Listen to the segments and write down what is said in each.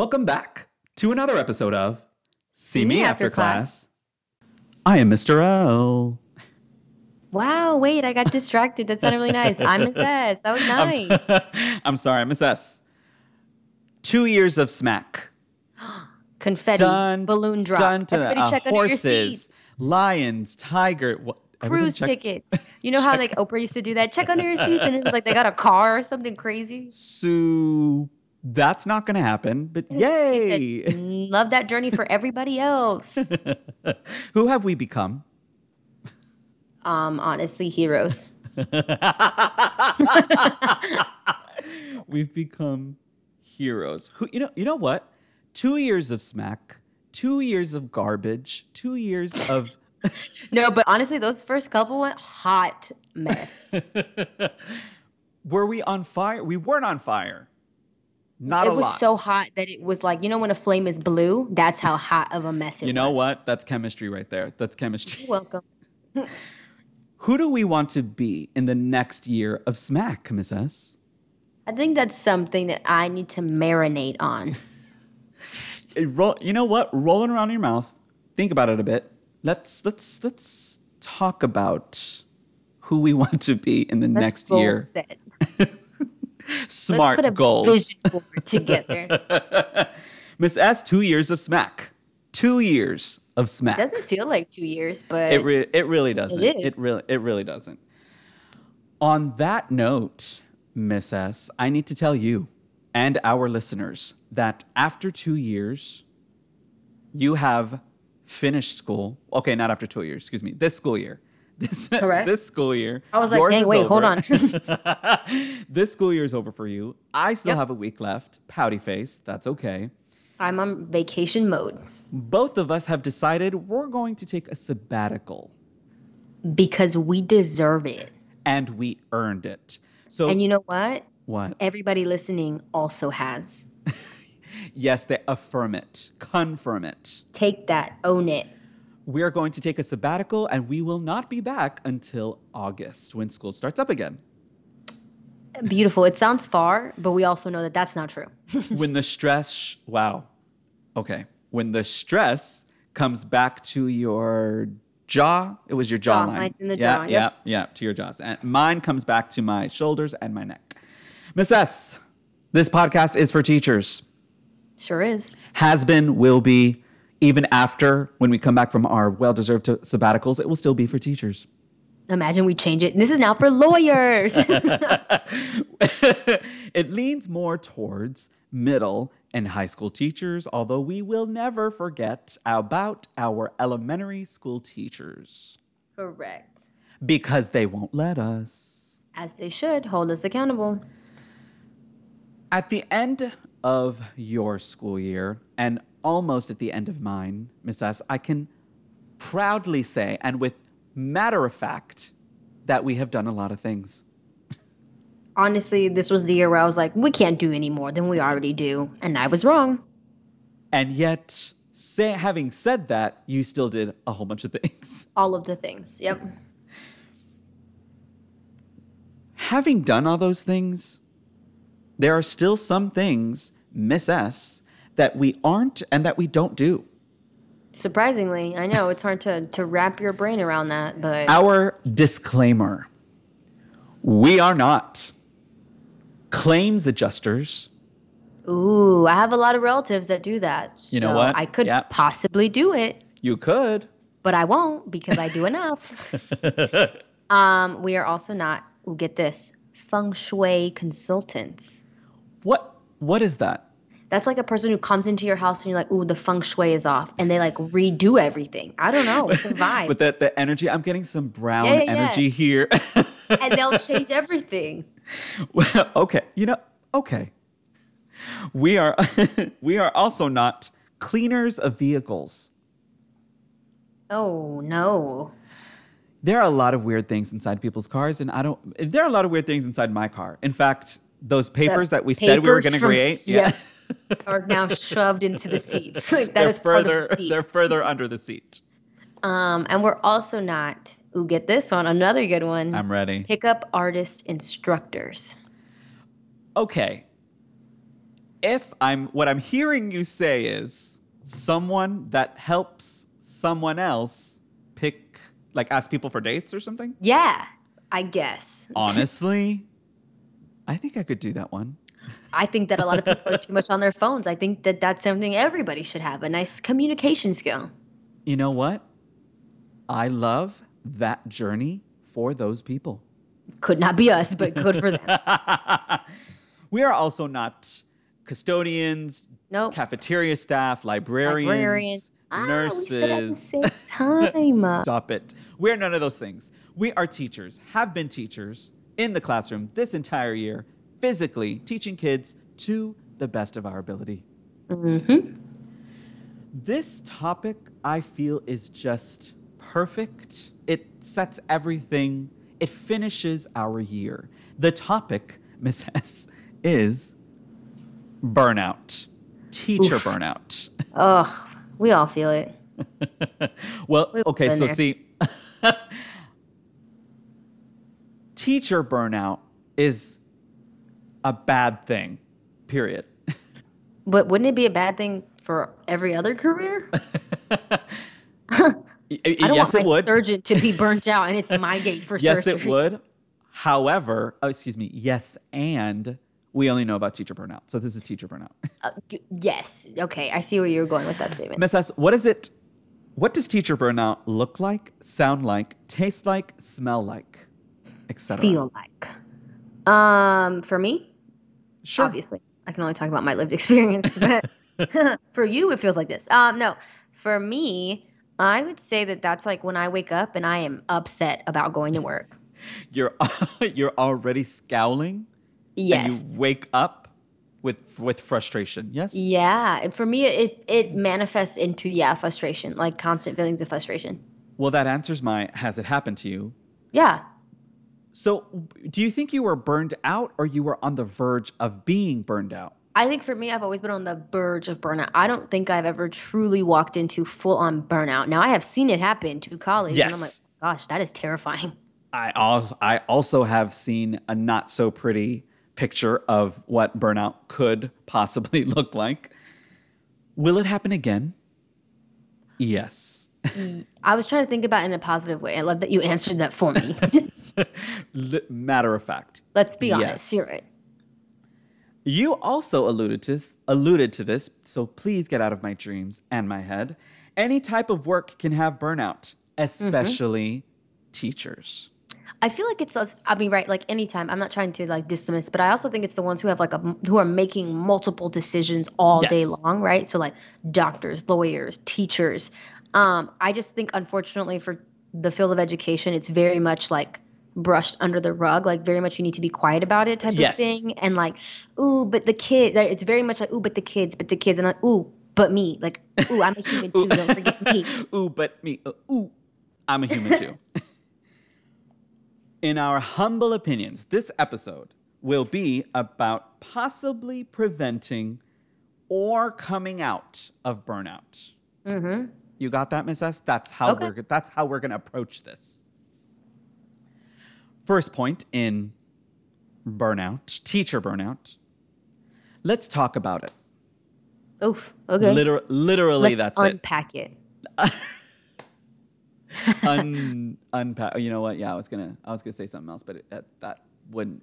Welcome back to another episode of See, Me After After Class. I am Mr. L. Wow, wait, I got distracted. That sounded really nice. I'm Miss S. That was nice. I'm, nice. I'm sorry, Miss S. Two years of smack. Confetti, Dun, balloon drop. Everybody uh, check under your horses, seats. lions, tiger. What, everybody Cruise check- tickets. You know how like Oprah used to do that? Check under your seats, and it was like they got a car or something crazy. So that's not going to happen, but yay! said, Love that journey for everybody else. Who have we become? Um, honestly, heroes. We've become heroes. Who you know? You know what? Two years of smack, two years of garbage, two years of. No, but honestly, those first couple went hot mess. Were we on fire? We weren't on fire. Not it a was lot. so hot that it was like you know when a flame is blue. That's how hot of a mess it you know was. what? That's chemistry right there. That's chemistry. You're welcome. Who do we want to be in the next year of smack, Miss S? I think that's something that I need to marinate on. Roll, you know what? Rolling around in your mouth. Think about it a bit. Let's let's let's talk about who we want to be in the Let's next goal year. Smart Let's put a goals. vision board together. Miss S, two years of smack. Two years of smack. It Doesn't feel like two years, but It re- it really doesn't. It really it really doesn't. On that note, Miss S, I need to tell you and our listeners that after 2 years you have finished school. Okay, not after 2 years, excuse me. This school year. This Correct. this school year. I was like, yours "Dang, is wait, hold on." this school year is over for you. I still Yep. have a week left. Pouty face. That's okay. I'm on vacation mode Both of us have decided we're going to take a sabbatical. because we deserve it. and we earned it. So And you know what? what? Everybody listening also has. Yes, they affirm it, confirm it. Take that, own it. We are going to take a sabbatical, and we will not be back until August when school starts up again. Beautiful. It sounds far, but we also know that that's not true. when the stress, wow, okay, when the stress comes back to your jaw, it was your Jaw, jawline. the yeah, jaw, yeah, yep. yeah, to your jaws, and mine comes back to my shoulders and my neck. Miss S, this podcast is for teachers. Sure is. has been, will be, even after when we come back from our well deserved sabbaticals, it will still be for teachers. Imagine we change it. This is now for lawyers. it leans more towards middle and high school teachers, although we will never forget about our elementary school teachers Correct. because they won't let us. As they should hold us accountable. At the end of your school year, and almost at the end of mine, Miss S, I can proudly say, and with matter of fact, that we have done a lot of things. Honestly, this was the year where I was like, we can't do any more than we already do. And I was wrong. And yet, say, having said that, you still did a whole bunch of things. All of the things. Yep. having done all those things, there are still some things, Miss S, that we aren't and that we don't do. Surprisingly, I know it's hard to, to wrap your brain around that, but Our disclaimer we are not claims adjusters. ooh, I have a lot of relatives that do that. You know what? I could possibly do it, You could. but I won't because I do enough. um, we are also not, get this, feng shui consultants. what what is that? That's like a person who comes into your house and you're like, ooh, the feng shui is off. And they like redo everything. I don't know. It's a vibe. With the, the energy, I'm getting some brown Yeah, yeah, yeah. energy here. and they'll change everything. Well, okay, you know, okay. We are we are also not cleaners of vehicles. Oh, no. There are a lot of weird things inside people's cars, and I don't. There are a lot of weird things inside my car. In fact, those papers that we said we were going to create, s- yeah. Are now shoved into the seats. Like that they're is further. the seat. They're further under the seat. Um, and we're also not. Ooh, get this one. Another good one. I'm ready. Pickup artist instructors. Okay. if I'm what I'm hearing you say is someone that helps someone else pick like ask people for dates or something? Yeah, I guess. Honestly, I think I could do that one. I think that a lot of people are too much on their phones. I think that that's something everybody should have a nice communication skill. You know what? I love that journey for those people. Could not be us, but good for them. we are also not custodians, Nope. cafeteria staff, librarians, Librarians. Ah, we said at the nurses. same time. Stop it. We're none of those things. We are teachers, have been teachers in the classroom this entire year, physically teaching kids to the best of our ability. hmm This topic, I feel, is just perfect. It sets everything, it finishes our year. The topic, Miss S, is burnout, teacher Oof. burnout. Ugh, we all feel it. well, We've okay, so there. see, teacher burnout is a bad thing, period. But wouldn't it be a bad thing for every other career? I don't yes, want my would. surgeon to be burnt out and it's my gate for Yes, surgery. it would. However, oh, excuse me. Yes, and we only know about teacher burnout. So this is teacher burnout. Uh, yes. Okay, I see where you're going with that statement. Miss S, what is it? What does teacher burnout look like, sound like, taste like, smell like, etc.? Feel like. Um, for me, Sure. obviously, I can only talk about my lived experience. But for you, it feels like this. Um, no, for me, I would say that that's like when I wake up and I am upset about going to work. You're you're already scowling. Yes. you wake up with with frustration. Yes. Yeah, for me, it it manifests into yeah frustration, like constant feelings of frustration. Well, that answers my has it happened to you? Yeah, So, do you think you were burned out or you were on the verge of being burned out? I think for me, I've always been on the verge of burnout. I don't think I've ever truly walked into full on burnout. Now I have seen it happen to colleagues, and I'm like, Yes. gosh, that is terrifying. I also, I also have seen a not so pretty picture of what burnout could possibly look like. Will it happen again? Yes. I was trying to think about it in a positive way. I love that you answered that for me. Matter of fact. Let's be honest. You're right. You also alluded to alluded to this, so please get out of my dreams and my head. Any type of work can have burnout, especially teachers. I feel like it's us. I mean, right? Like anytime. I'm not trying to like dismiss, but I also think it's the ones who have like a who are making multiple decisions all day long, right? So like doctors, lawyers, teachers. Um, I just think unfortunately for the field of education, it's very much like brushed under the rug. Like very much you need to be quiet about it type Yes. of thing. And like, ooh, but the kid. like, It's very much like ooh, but the kids, but the kids, and like ooh, but me. Like ooh, I'm a human too. Don't forget me. ooh, but me. uh, ooh, I'm a human too. In our humble opinions, this episode will be about possibly preventing or coming out of burnout. Mm-hmm. You got that, Miss S? That's how Okay. we're that's how we're gonna approach this. First point in burnout, teacher burnout. Let's talk about it. Oof. Okay. Liter- literally, Let's that's it. unpack it. Un- unpack. You know what? Yeah, I was gonna, I was gonna say something else, but it, that, that wouldn't.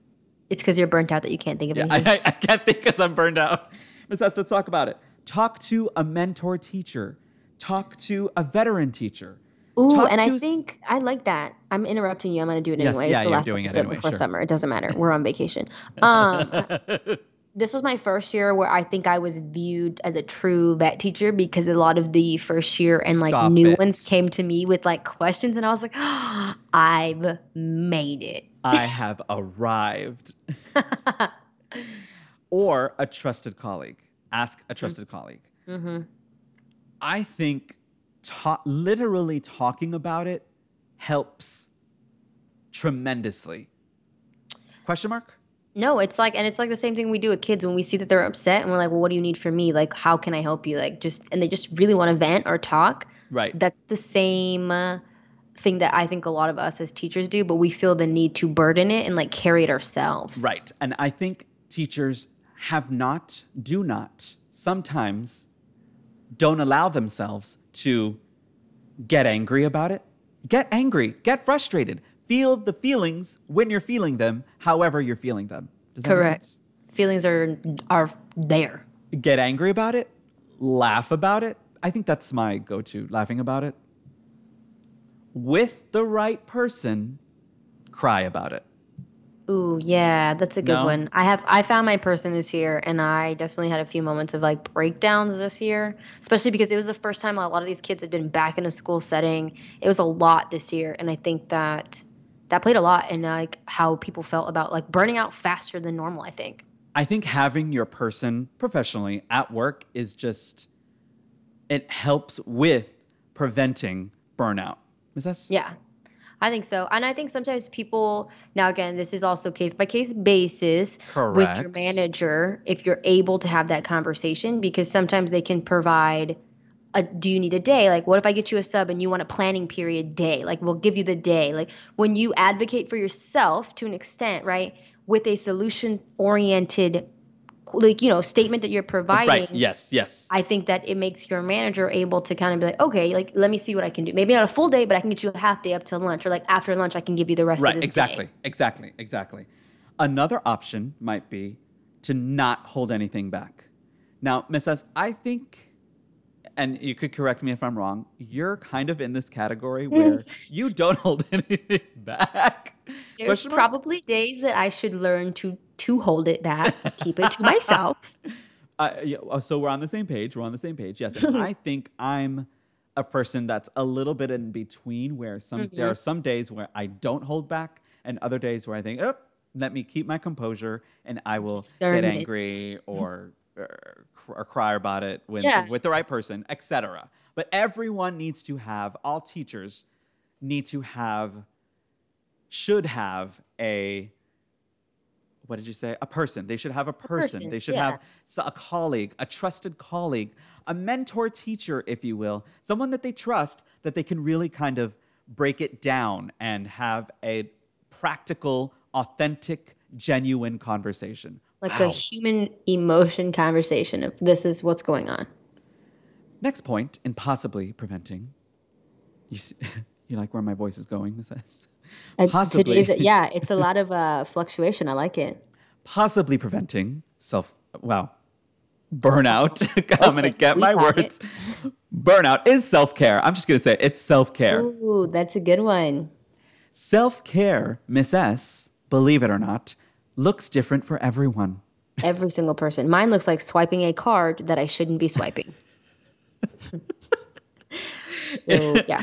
It's because you're burnt out that you can't think of Yeah, anything. I, I, I can't think because I'm burned out. Miss S, let's talk about it. Talk to a mentor teacher. Talk to a veteran teacher. Ooh, talk and I think I like that. I'm interrupting you. I'm going to do it Yes, anyway. yeah, it's the you're last doing it episode anyway, before sure. summer. It doesn't matter. We're on vacation. Um, this was my first year where I think I was viewed as a true vet teacher because a lot of the first year and like Stop new it. ones came to me with like questions, and I was like, I've made it. I have arrived. or a trusted colleague. Ask a trusted colleague. hmm I think ta- literally talking about it helps tremendously. Question mark? No, it's like, and it's like the same thing we do with kids when we see that they're upset and we're like, well, what do you need from me? Like, how can I help you? Like, just, and they just really want to vent or talk. Right. That's the same uh, thing that I think a lot of us as teachers do, but we feel the need to burden it and like carry it ourselves. Right. And I think teachers have not, do not, sometimes don't allow themselves to get angry about it. Get angry, get frustrated, feel the feelings when you're feeling them, however you're feeling them. Does that make Correct. sense? Feelings are are there. Get angry about it, laugh about it. I think that's my go to, laughing about it. With the right person, cry about it. Ooh, yeah, that's a good No? one. I have I found my person this year and I definitely had a few moments of like breakdowns this year, especially because it was the first time a lot of these kids had been back in a school setting. It was a lot this year and I think that that played a lot in like how people felt about like burning out faster than normal, I think. I think having your person professionally at work is just, it helps with preventing burnout. Is that? Yeah. I think so. And I think sometimes people now again, this is also case by case basis with your manager if you're able to have that conversation because sometimes they can provide a do you need a day? Like what if I get you a sub and you want a planning period day? Like we'll give you the day. Like when you advocate for yourself to an extent, right? With a solution oriented like you know statement that you're providing Right. Yes. Yes. I think that it makes your manager able to kind of be like, okay, like let me see what I can do. Maybe not a full day, but I can get you a half day up till lunch, or like after lunch, I can give you the rest right. of this Exactly. day. Exactly. Exactly. Exactly. Another option might be to not hold anything back. Now, Miss S, I think, and you could correct me if I'm wrong, you're kind of in this category where you don't hold anything back. There's probably days that I should learn to to hold it back, keep it to myself. Uh, yeah, so we're on the same page. We're on the same page. Yes, and I think I'm a person that's a little bit in between, where some Mm-hmm. there are some days where I don't hold back, and other days where I think, oh, let me keep my composure, and I will get Discernment. angry or or, or cry about it with Yeah. with the right person, etc. But everyone needs to have. All teachers need to have, should have a what did you say? A person. They should have a person. person, They should yeah. have a colleague, a trusted colleague, a mentor teacher, if you will, someone that they trust that they can really kind of break it down and have a practical, authentic, genuine conversation. Like Wow. a human emotion conversation of this is what's going on. Next point in possibly preventing. You, see, you like where my voice is going, Miss S? Uh, Possibly. Today's, yeah, it's a lot of uh, fluctuation. I like it. possibly preventing self wow burnout i'm gonna get my words burnout is self-care i'm just gonna say it's self-care Ooh, that's a good one. self-care miss s believe it or not looks different for everyone Every single person. Mine looks like swiping a card that I shouldn't be swiping. so yeah.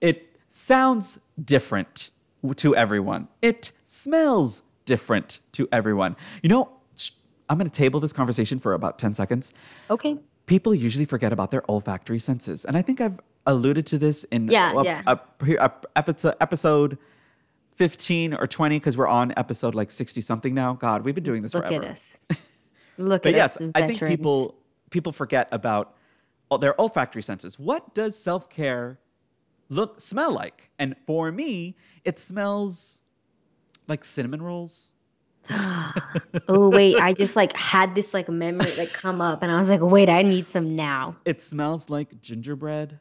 it sounds different to everyone it smells different to everyone you know i'm gonna table this conversation for about 10 seconds Okay. people usually forget about their olfactory senses. And I think I've alluded to this in Yeah, a, yeah. a a episode, episode 15 or 20, because we're on episode like 60 something now. God, we've been doing this Look forever. Look at us. Look But at yes, us. I think people people forget about their olfactory senses. What does self care look smell like? And for me, it smells like cinnamon rolls. oh wait, I just like had this like memory like come up, and I was like, wait, I need some now. It smells like gingerbread.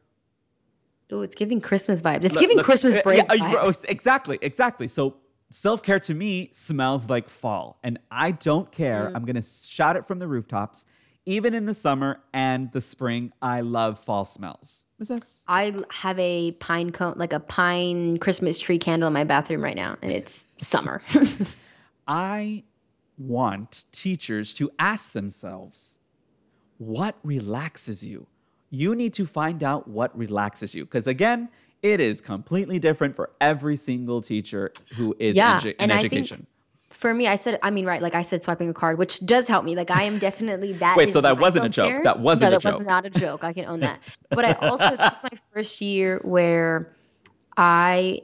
Oh, it's giving Christmas vibes. It's Look- giving look, Christmas uh, break yeah, exactly, exactly. So self care to me smells like fall, and I don't care. Mm. I'm gonna shout it from the rooftops. Even in the summer and the spring, I love fall smells. Miss S? I have a pine cone, like a pine Christmas tree candle in my bathroom right now, and it's summer. I want teachers to ask themselves, what relaxes you? You need to find out what relaxes you. Because again, it is completely different for every single teacher who is Yeah, in and I think education. For me, I said, I mean, right, like I said, swiping a card, which does help me. Like I am definitely that. Wait, so that wasn't a joke. That wasn't no, a that joke. was not a joke. I can own that. But I also this is my first year where I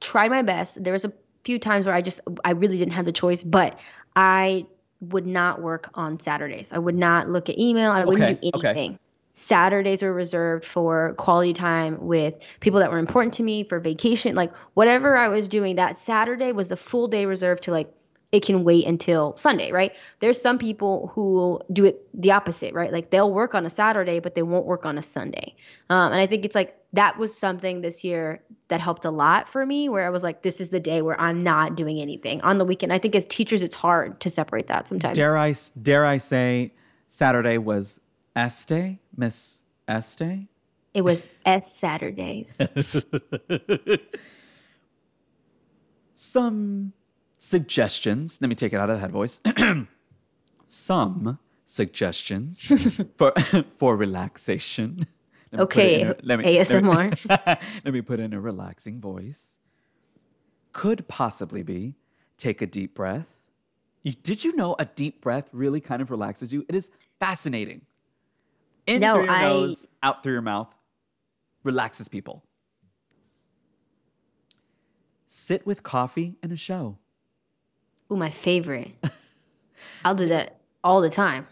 tried my best. There was a few times where I just I really didn't have the choice, but I would not work on Saturdays. I would not look at email. I wouldn't Okay, do okay. Saturdays were reserved for quality time with people that were important to me for vacation. Like whatever I was doing, that Saturday was the full day reserved to like it can wait until Sunday, right? There's some people who do it the opposite, right? Like they'll work on a Saturday, but they won't work on a Sunday. Um, and I think it's like that was something this year that helped a lot for me, where I was like, this is the day where I'm not doing anything on the weekend. I think as teachers, it's hard to separate that sometimes. Dare I dare I say Saturday was Day, Miss day? It was S Saturdays. Some suggestions. Let me take it out of the head voice. Some suggestions for for relaxation. Let okay, a, let me, ASMR. Let me, let me put in a relaxing voice. Could possibly be take a deep breath. Did you know a deep breath really kind of relaxes you? It is fascinating. In no, through your I... nose, out through your mouth, relaxes people. Sit with coffee and a show. Ooh, my favorite. I'll do that all the time.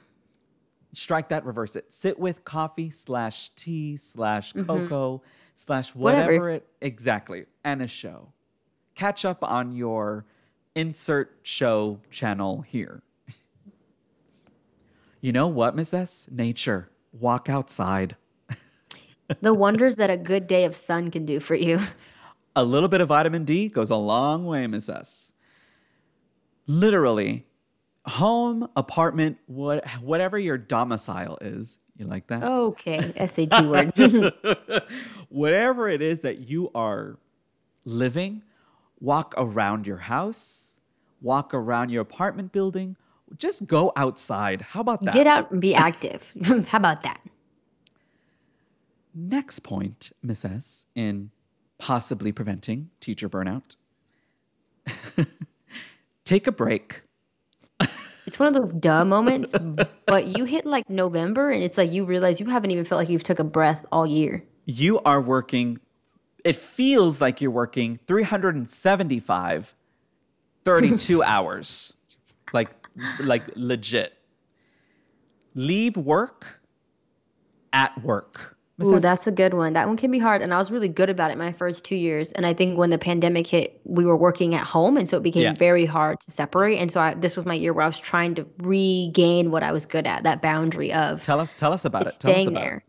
Strike that, reverse it. Sit with coffee slash tea slash mm-hmm. cocoa slash whatever, whatever it exactly and a show. Catch up on your insert show channel here. you know what, Miss S? Nature. Walk outside. the wonders that a good day of sun can do for you. A little bit of vitamin D goes a long way, Miss S literally home, apartment, what, whatever your domicile is. You like that? Okay, SAT word. whatever it is that you are living, walk around your house, walk around your apartment building, just go outside. How about that? Get out and be active. How about that? Next point, Miss S, in possibly preventing teacher burnout take a break. it's one of those duh moments, but you hit like November and it's like you realize you haven't even felt like you've took a breath all year. You are working it feels like you're working 375 32 hours. Like like legit. Leave work at work. Ooh, that's a good one. That one can be hard, and I was really good about it my first two years. And I think when the pandemic hit, we were working at home, and so it became yeah. very hard to separate. And so I, this was my year where I was trying to regain what I was good at, that boundary of tell us, tell us about it. Tell staying there. It.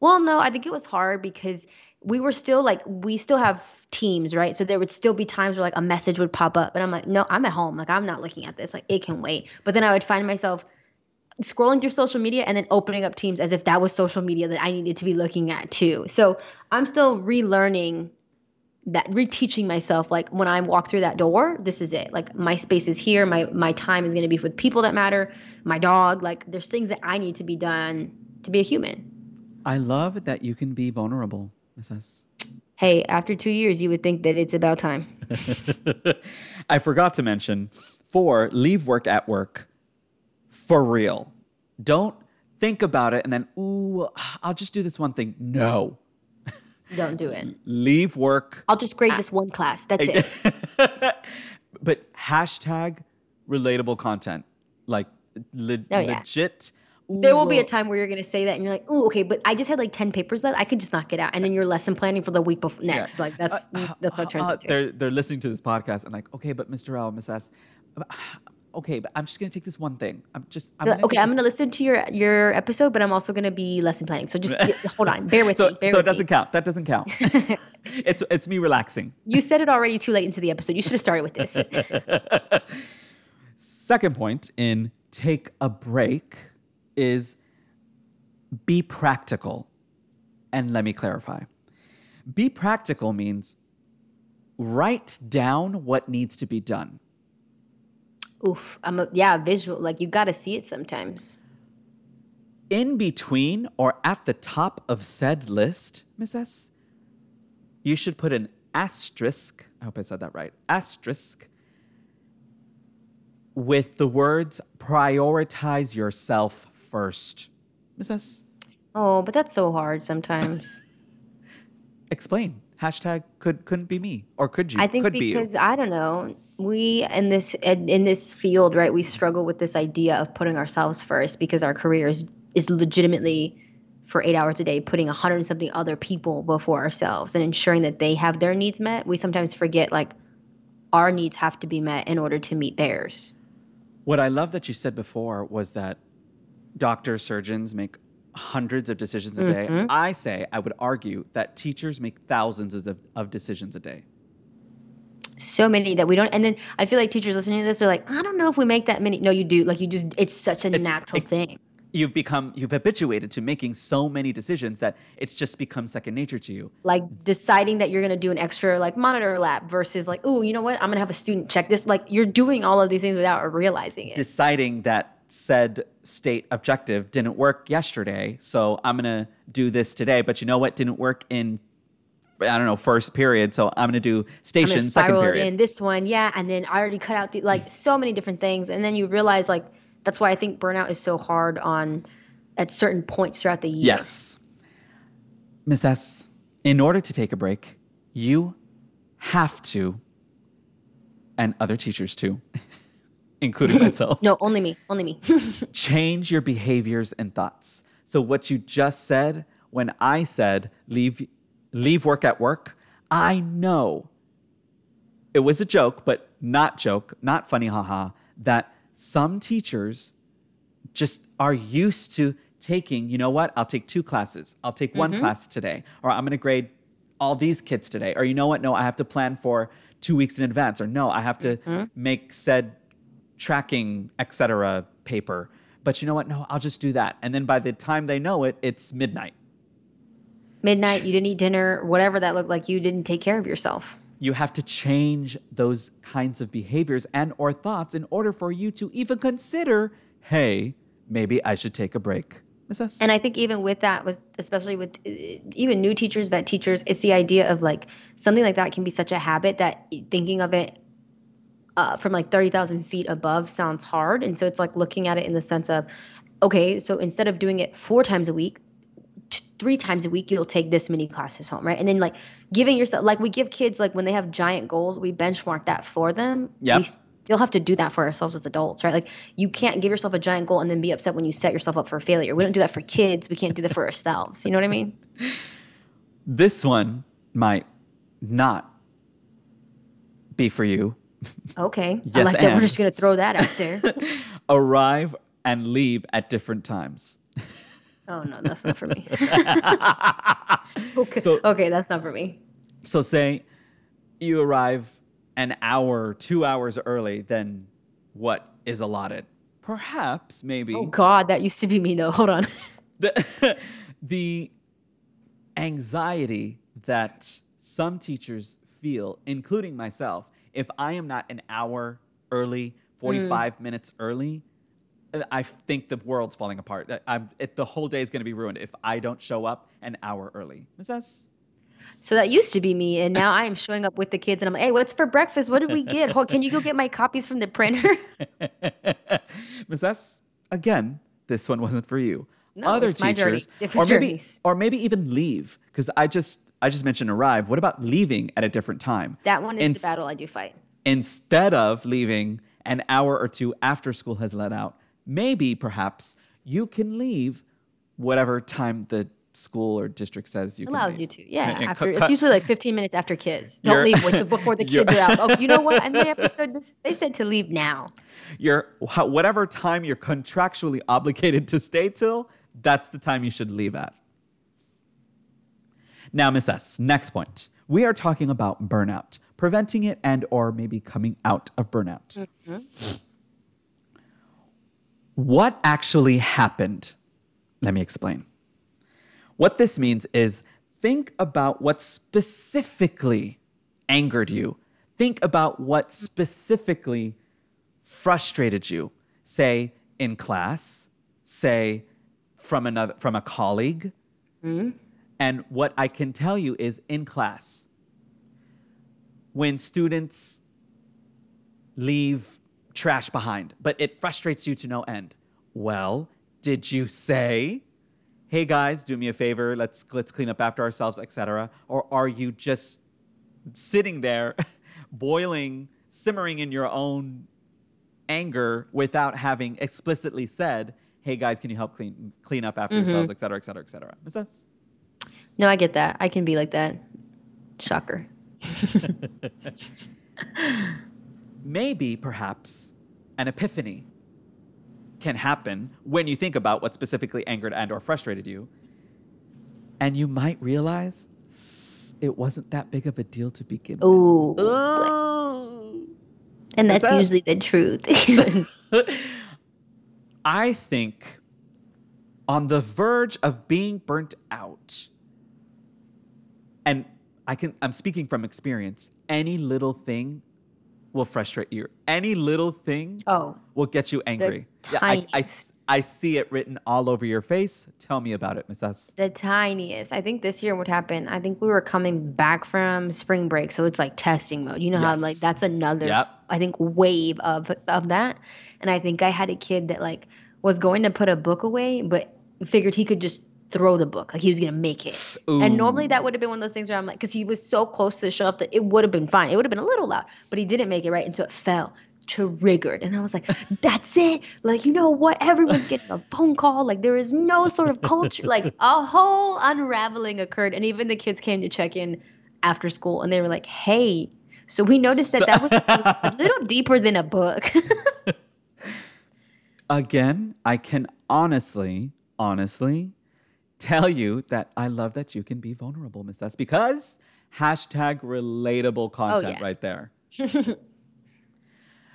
Well, no, I think it was hard because we were still like we still have teams, right? So there would still be times where like a message would pop up, and I'm like, no, I'm at home, like I'm not looking at this, like it can wait. But then I would find myself scrolling through social media and then opening up teams as if that was social media that I needed to be looking at too. So I'm still relearning that reteaching myself like when I walk through that door, this is it. Like my space is here. My my time is gonna be with people that matter, my dog. Like there's things that I need to be done to be a human. I love that you can be vulnerable, Mrs. Hey, after two years, you would think that it's about time. I forgot to mention for leave work at work for real. Don't think about it and then, ooh, I'll just do this one thing. No. Don't do it. Leave work. I'll just grade this one class. That's it. but hashtag relatable content. Like le- oh, yeah. legit. Ooh, there will be a time where you're going to say that and you're like, oh, okay, but I just had like 10 papers left. I could just knock it out. And then you're lesson planning for the week before next. Yeah. Like that's, uh, that's what uh, turns uh, They're, they're listening to this podcast and like, okay, but Mr. L, Miss S, okay, but I'm just gonna take this one thing. I'm just I'm gonna okay. I'm gonna listen to your your episode, but I'm also gonna be lesson planning. So just hold on, bear with so, me. Bear so with it doesn't me. count. That doesn't count. it's it's me relaxing. You said it already too late into the episode. You should have started with this. Second point in take a break is be practical. And let me clarify. Be practical means write down what needs to be done Oof. I'm a yeah, visual. Like you got to see it sometimes. In between or at the top of said list, Miss S, you should put an asterisk. I hope I said that right. Asterisk with the words prioritize yourself first. Miss S. Oh, but that's so hard sometimes. Explain. Hashtag could couldn't be me or could you? I think could because I don't know we in this in this field right we struggle with this idea of putting ourselves first because our career is, is legitimately for eight hours a day putting 100 something other people before ourselves and ensuring that they have their needs met we sometimes forget like our needs have to be met in order to meet theirs. What I love that you said before was that doctors, surgeons make hundreds of decisions a day. Mhm. I say, I would argue that teachers make thousands of, of decisions a day. So many that we don't, and then I feel like teachers listening to this are like, I don't know if we make that many. No, you do. Like you just, it's such a It's natural ex- thing. You've become, you've habituated to making so many decisions that it's just become second nature to you. Like deciding that you're gonna do an extra like monitor lab versus like, oh, you know what, I'm gonna have a student check this. Like you're doing all of these things without realizing it. Deciding that said state objective didn't work yesterday, so I'm gonna do this today. But you know what didn't work in, I don't know, first period, so I'm gonna do station gonna second period. in this one, yeah, and then I already cut out the like so many different things, and then you realize like that's why I think burnout is so hard on at certain points throughout the year. Yes. Miss S, in order to take a break, you have to, and other teachers too, including myself, No, only me, only me. change your behaviors and thoughts. So what you just said when I said leave leave work at work, I know it was a joke, but not joke, not funny haha, that some teachers just are used to taking, you know what? I'll take two classes. I'll take one mm-hmm. class today, or I'm going to grade all these kids today. Or you know what? No, I have to plan for 2 weeks in advance or no, I have to mm-hmm. make said tracking, etc. paper. But you know what? No, I'll just do that. And then by the time they know it, it's midnight. Midnight, you didn't eat dinner, whatever that looked like, you didn't take care of yourself. You have to change those kinds of behaviors and or thoughts in order for you to even consider, hey, maybe I should take a break. And I think even with that, was especially with uh, even new teachers, vet teachers, it's the idea of like something like that can be such a habit that thinking of it uh, from like thirty thousand feet above sounds hard, and so it's like looking at it in the sense of, okay, so instead of doing it four times a week, t- three times a week, you'll take this many classes home, right? And then like giving yourself, like we give kids like when they have giant goals, we benchmark that for them. Yeah. We still have to do that for ourselves as adults, right? Like you can't give yourself a giant goal and then be upset when you set yourself up for failure. We don't do that for kids. We can't do that for ourselves. You know what I mean? this one might not be for you. Okay. I Yes, like that. We're just gonna throw that out there. Arrive and leave at different times. Oh no, that's not for me. okay. So- okay, that's not for me. So say you arrive an hour, two hours early than what is allotted. Perhaps, maybe. Oh God, that used to be me though. Hold on. the, the anxiety that some teachers feel, including myself, if I am not an hour early, 45 minutes early, uh, I think the world's falling apart. I'm, it, the whole day is going to be ruined if I don't show up an hour early. That s- So that used to be me, and now I am showing up with the kids, and I'm like, "Hey, what's for breakfast? What did we get? Hold, can you go get my copies from the printer?" Miss S, again, this one wasn't for you. No, Other it's my journey. teachers, or maybe, journeys. or maybe even leave, because I just, I just mentioned arrive. What about leaving at a different time? that one is Ins- the battle I do fight. instead of leaving an hour or two after school has let out, maybe perhaps you can leave whatever time the school or district says you can Allows leave. you to, yeah. And After cut- it's cut- usually like 15 minutes after kids. Don't leave with the, before the kids are out. Oh, you know what? In the episode, they said to leave now. Your wh- whatever time you're contractually obligated to stay till, that's the time you should leave at. Now, Miss S, next point. We are talking about burnout, preventing it and or maybe coming out of burnout. Mm-hmm. What actually happened? Let me explain. What this means is think about what specifically angered you. Think about what specifically frustrated you. Say in class, say from another from a colleague. Mm-hmm. And what I can tell you is in class, when students leave trash behind, but it frustrates you to no end. Well, did you say, "Hey guys, do me a favor, let's let's clean up after ourselves, etc." Or are you just sitting there boiling, simmering in your own anger without having explicitly said, "Hey guys, can you help clean clean up after mm-hmm. yourselves, etc., etc., etc." Is that No, I get that. I can be like that. Shocker. maybe, perhaps, an epiphany can happen when you think about what specifically angered and or frustrated you. And you might realize it wasn't that big of a deal to begin Ooh. with. Ooh. Oh. and that's that? usually the truth. I think on the verge of being burnt out, and I can I'm speaking from experience, any little thing will frustrate you. Any little thing oh, will get you angry. Yeah, I, I. I see it written all over your face. Tell me about it, Miss S. the tiniest. I think this year what happened, I think we were coming back from spring break, so it's like testing mode. You know how like that's another Yep. I think wave of of that. And I think I had a kid that like was going to put a book away, but figured he could just throw the book. Like he was gonna make it. And normally that would have been one of those things where I'm like, because he was so close to the shelf that it would have been fine. It would have been a little loud, but he didn't make it right, and so it fell. Triggered, and I was like, "That's it! Like, you know what? Everyone's getting a phone call. Like, there is no sort of culture. Like, a whole unraveling occurred, and even the kids came to check in after school, and they were like, "Hey." So we noticed that that was a little deeper than a book. Again, I can honestly, honestly tell you that I love that you can be vulnerable, Miss S, because hashtag relatable oh, content Oh, yeah. right there.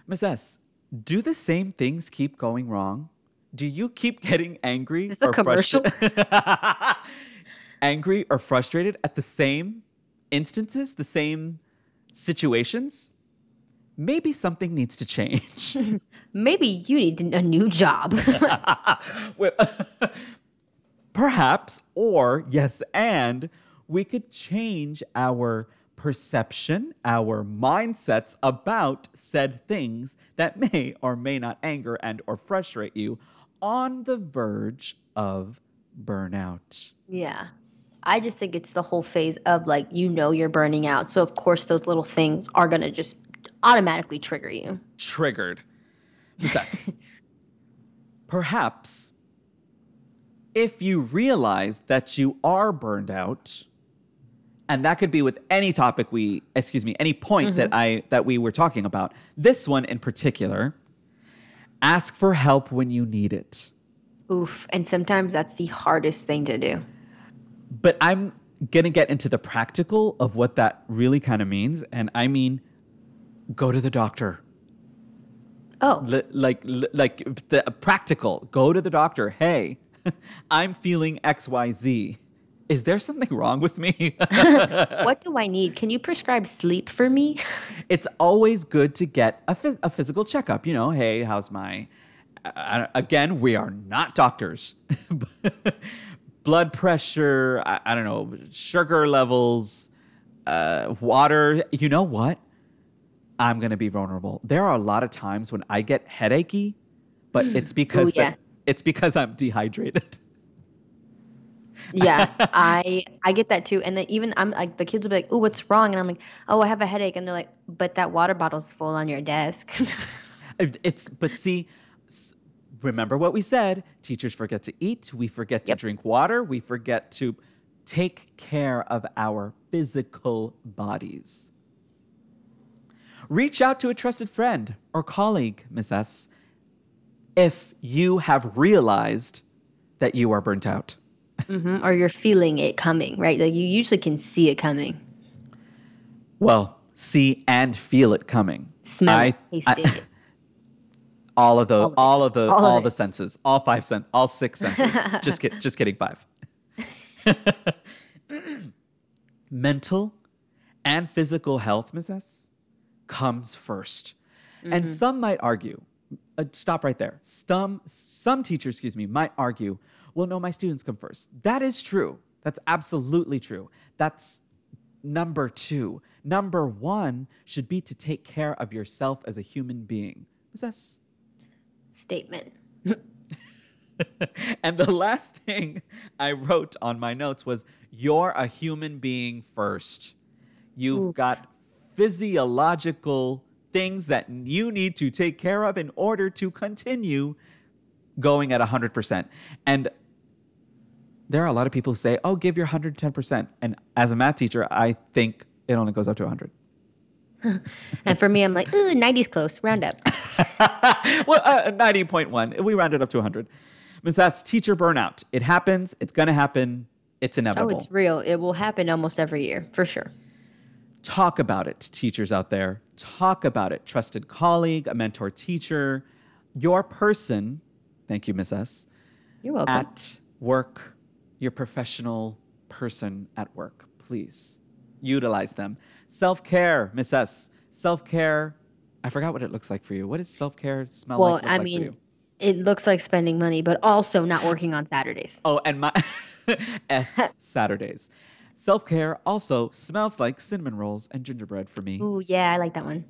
Miss S, do the same things keep going wrong? Do you keep getting angry Is this a or commercial? frustra- angry or frustrated at the same instances, the same situations? Maybe something needs to change. Maybe you need a new job. Perhaps, or yes, and we could change our perception, our mindsets about said things that may or may not anger and or frustrate you on the verge of burnout. Yeah. I just think it's the whole phase of like, you know, you're burning out. So, of course, those little things are going to just automatically trigger you. Triggered. Yes. Perhaps if you realize that you are burned out, and that could be with any topic we, excuse me, any point that mm-hmm. I that we were talking about. This one in particular, ask for help when you need it. Oof. And sometimes that's the hardest thing to do. But I'm going to get into the practical of what that really kind of means. And I mean, go to the doctor. Oh, Li- like, li- like the practical. Go to the doctor. Hey, I'm feeling XYZ. Is there something wrong with me? what do I need? Can you prescribe sleep for me? it's always good to get a, phys- a physical checkup. You know, hey, how's my. Uh, again, we are not doctors. Blood pressure, I, I don't know, sugar levels, uh, water. You know what? I'm going to be vulnerable. There are a lot of times when I get headachy, but it's because the- yeah. It's because I'm dehydrated. yeah, I I get that too. And then even I'm like the kids will be like, "Oh, what's wrong?" And I'm like, "Oh, I have a headache." And they're like, "But that water bottle's full on your desk." It's but see, remember what we said. Teachers forget to eat. We forget to Yep. drink water. We forget to take care of our physical bodies. Reach out to a trusted friend or colleague, Miss S, if you have realized that you are burnt out. hmm Or you're feeling it coming, right? Like you usually can see it coming, Well, see and feel it coming. smell I- it, taste I- it. all of the All of all of the All all, of the senses all five sen- all six senses just kid- just kidding five mental and physical health Ms. S, comes 1st and some might argue uh, stop right there some some teachers excuse me might argue well no my students come first that is true that's absolutely true that's number 2 number 1 should be to take care of yourself as a human being Ms. S, Statement. and the last thing I wrote on my notes was you're a human being first. You've Ooh. got physiological things that you need to take care of in order to continue going at 100%. And there are a lot of people who say, oh, give your 110%. And as a math teacher, I think it only goes up to 100. and for me, I'm like, ooh, 90's close. Round up. well, uh, 90.1. We rounded up to 100. Miss S, teacher burnout. It happens. It's going to happen. It's Oh, inevitable. it's real. It will happen almost every year, for sure. Talk about it, teachers out there. Talk about it. Trusted colleague, a mentor teacher, your person. Thank you, Miss S. You're welcome. At work, your professional person at work. Please utilize them. Self care, Miss S. Self care. I forgot what it looks like for you. What does self care smell well, like? look I like mean, it looks like spending money, but also not working on Saturdays. Oh, and my S Saturdays. Self care also smells like cinnamon rolls and gingerbread for me. Ooh, yeah, I like that one.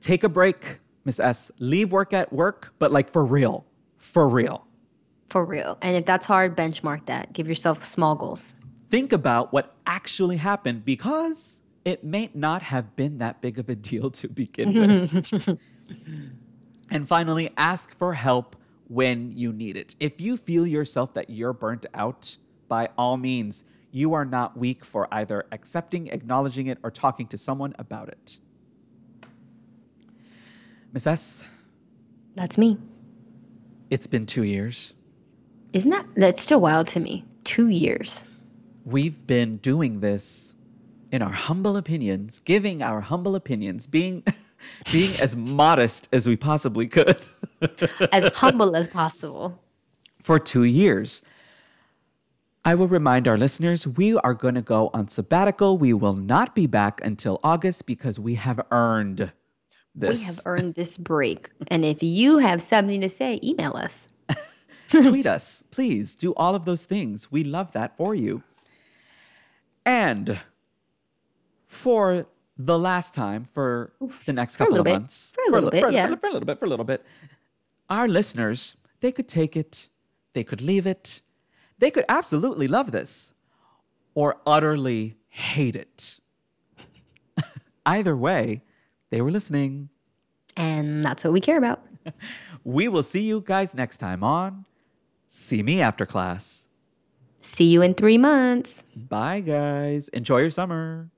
Take a break, Miss S. Leave work at work, but like for real. For real. For real. And if that's hard, benchmark that. Give yourself small goals. Think about what actually happened because it may not have been that big of a deal to begin with. and finally, ask for help when you need it. If you feel yourself that you're burnt out, by all means, you are not weak for either accepting, acknowledging it, or talking to someone about it. Miss S, That's me. it's been two years. Isn't that that's still wild to me? Two years. We've been doing this in our humble opinions, giving our humble opinions, being being as modest as we possibly could As humble as possible. for 2 years. I will remind our listeners we are going to go on sabbatical. We will not be back until August because we have earned this. We have earned this break. And if you have something to say, email us. tweet us, please. Do all of those things. We love that for you. And for the last time, for the next couple of bit. months, For a little li- bit, for, yeah. for a little bit, for a little bit, our listeners, they could take it, they could leave it, they could absolutely love this, or utterly hate it. Either way, they were listening. And that's what we care about. We will see you guys next time on See Me After Class. See you in three months. Bye, guys. Enjoy your summer.